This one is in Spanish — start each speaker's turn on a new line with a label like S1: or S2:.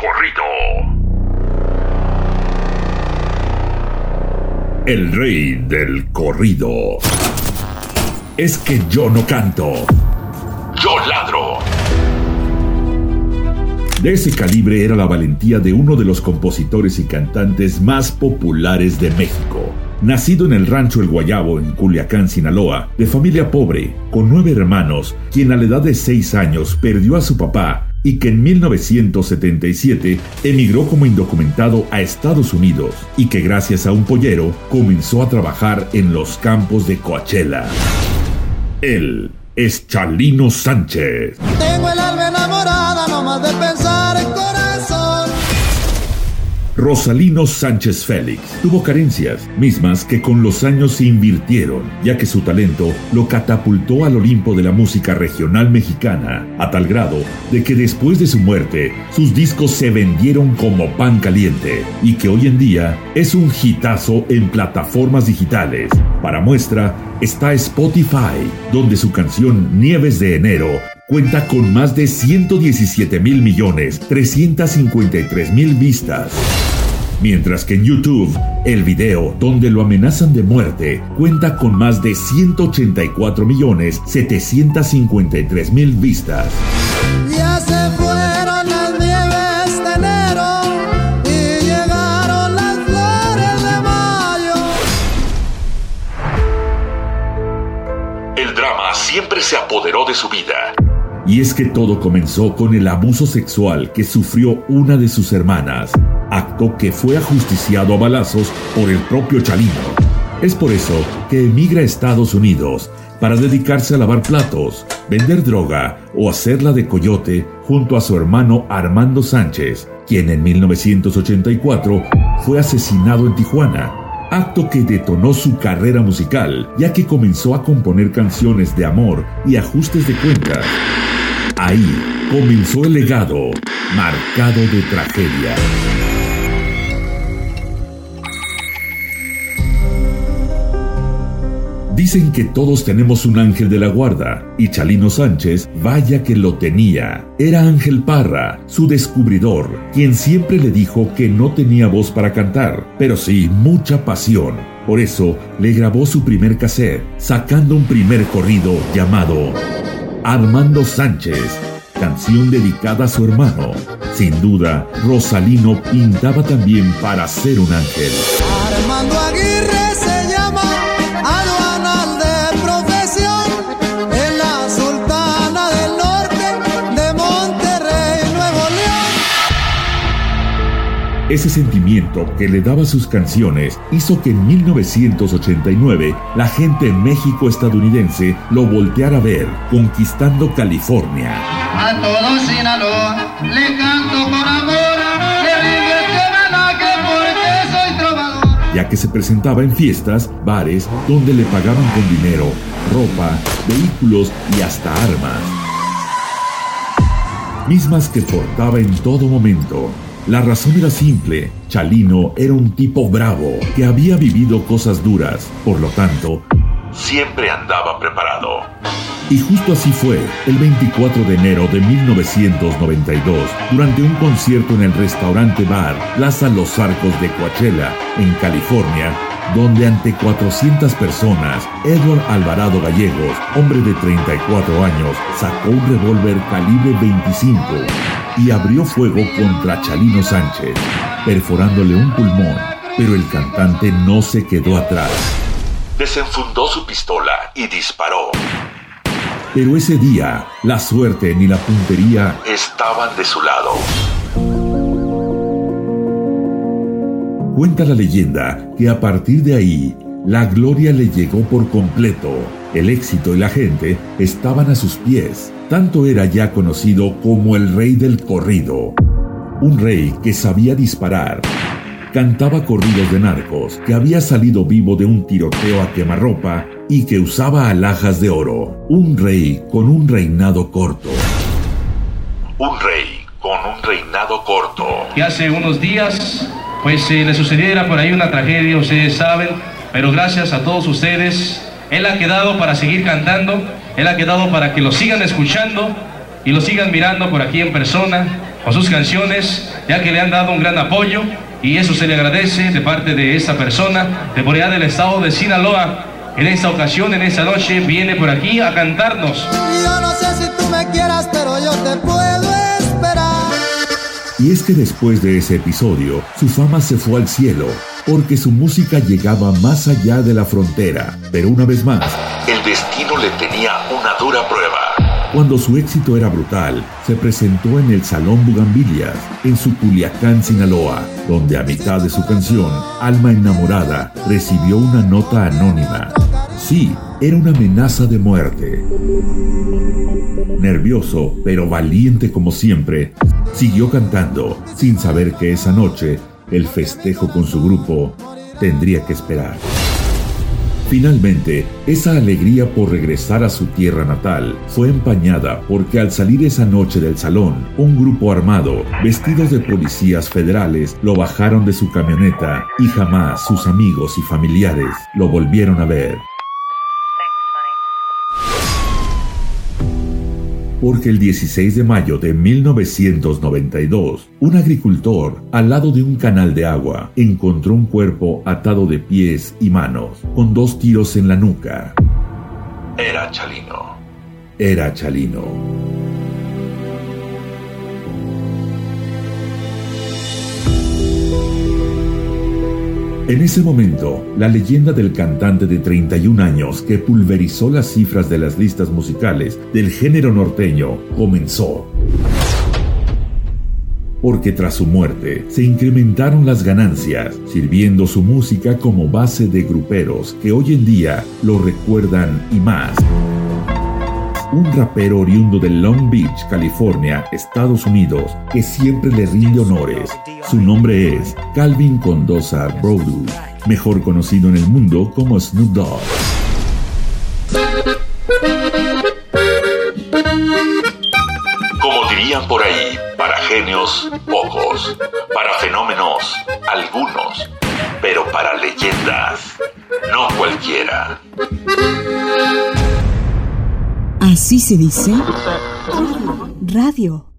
S1: corrido. El rey del corrido. Es que yo no canto. Yo ladro. De ese calibre era la valentía de uno de los compositores y cantantes más populares de México. Nacido en el rancho El Guayabo, en Culiacán, Sinaloa, de familia pobre, con nueve hermanos, quien a la edad de seis años perdió a su papá y que en 1977 emigró como indocumentado a Estados Unidos y que gracias a un pollero comenzó a trabajar en los campos de Coachella. Él es Chalino Sánchez.
S2: Tengo el alma enamorada nomás de pensar.
S1: Rosalino Sánchez Félix tuvo carencias, mismas que con los años se invirtieron, ya que su talento lo catapultó al Olimpo de la música regional mexicana, a tal grado de que después de su muerte, sus discos se vendieron como pan caliente, y que hoy en día es un hitazo en plataformas digitales. Para muestra, está Spotify, donde su canción Nieves de Enero cuenta con más de 117 mil millones 353 mil vistas. Mientras que en YouTube, el video donde lo amenazan de muerte cuenta con más de 184 millones 753 mil vistas.
S2: Ya se fueron las nieves de enero y llegaron las flores de mayo.
S1: El drama siempre se apoderó de su vida. Y es que todo comenzó con el abuso sexual que sufrió una de sus hermanas, acto que fue ajusticiado a balazos por el propio Chalino. Es por eso que emigra a Estados Unidos para dedicarse a lavar platos, vender droga o hacerla de coyote junto a su hermano Armando Sánchez, quien en 1984 fue asesinado en Tijuana, acto que detonó su carrera musical, ya que comenzó a componer canciones de amor y ajustes de cuentas. Ahí comenzó el legado, marcado de tragedia. Dicen que todos tenemos un ángel de la guarda, y Chalino Sánchez, vaya que lo tenía. Era Ángel Parra, su descubridor, quien siempre le dijo que no tenía voz para cantar, pero sí mucha pasión. Por eso le grabó su primer cassette, sacando un primer corrido llamado Armando Sánchez, canción dedicada a su hermano. Sin duda, Rosalino pintaba también para ser un ángel.
S2: Armando Aguirre
S1: Ese sentimiento que le daba sus canciones hizo que en 1989 la gente México-estadounidense lo volteara a ver, conquistando California.
S3: A todo Sinaloa le canto por amor, este que porque soy trovador.
S1: ya que se presentaba en fiestas, bares, donde le pagaban con dinero, ropa, vehículos y hasta armas. Mismas que portaba en todo momento. La razón era simple, Chalino era un tipo bravo, que había vivido cosas duras, por lo tanto, siempre andaba preparado. Y justo así fue, el 24 de enero de 1992, durante un concierto en el restaurante bar Plaza Los Arcos de Coachella, en California, donde ante 400 personas, Edward Alvarado Gallegos, hombre de 34 años, sacó un revólver calibre 25 y abrió fuego contra Chalino Sánchez, perforándole un pulmón, pero el cantante no se quedó atrás. Desenfundó su pistola y disparó. Pero ese día, la suerte ni la puntería estaban de su lado. Cuenta la leyenda que a partir de ahí, la gloria le llegó por completo. El éxito y la gente estaban a sus pies. Tanto era ya conocido como el rey del corrido. Un rey que sabía disparar. Cantaba corridos de narcos, que había salido vivo de un tiroteo a quemarropa y que usaba alhajas de oro. Un rey con un reinado corto. Un rey con un reinado corto.
S4: que hace unos días pues eh, le sucediera por ahí una tragedia, ustedes saben, pero gracias a todos ustedes, él ha quedado para seguir cantando, él ha quedado para que lo sigan escuchando y lo sigan mirando por aquí en persona. con sus canciones, ya que le han dado un gran apoyo y eso se le agradece de parte de esta persona de por allá del estado de Sinaloa. En esta ocasión, en esta noche, viene por aquí a cantarnos.
S2: Yo no sé si tú me quieras, pero yo te puedo esperar.
S1: Y es que después de ese episodio, su fama se fue al cielo, porque su música llegaba más allá de la frontera. Pero una vez más, el destino le tenía una dura prueba. Cuando su éxito era brutal, se presentó en el Salón Bugambilias, en su Culiacán, Sinaloa, donde a mitad de su canción, Alma Enamorada, recibió una nota anónima. Sí, era una amenaza de muerte. Nervioso, pero valiente como siempre, siguió cantando, sin saber que esa noche, el festejo con su grupo tendría que esperar. Finalmente, esa alegría por regresar a su tierra natal fue empañada porque al salir esa noche del salón, un grupo armado, vestidos de policías federales, lo bajaron de su camioneta y jamás sus amigos y familiares lo volvieron a ver. Porque el 16 de mayo de 1992, un agricultor al lado de un canal de agua encontró un cuerpo atado de pies y manos, con dos tiros en la nuca. Era Chalino. Era Chalino. En ese momento, la leyenda del cantante de 31 años que pulverizó las cifras de las listas musicales del género norteño comenzó. Porque tras su muerte se incrementaron las ganancias, sirviendo su música como base de gruperos que hoy en día lo recuerdan y más un rapero oriundo de Long Beach, California, Estados Unidos, que siempre le rinde honores. Su nombre es Calvin Condosa Brodu, mejor conocido en el mundo como Snoop Dogg. Como dirían por ahí, para genios, pocos, para fenómenos, algunos, pero para leyendas, no cualquiera.
S5: Así se dice radio.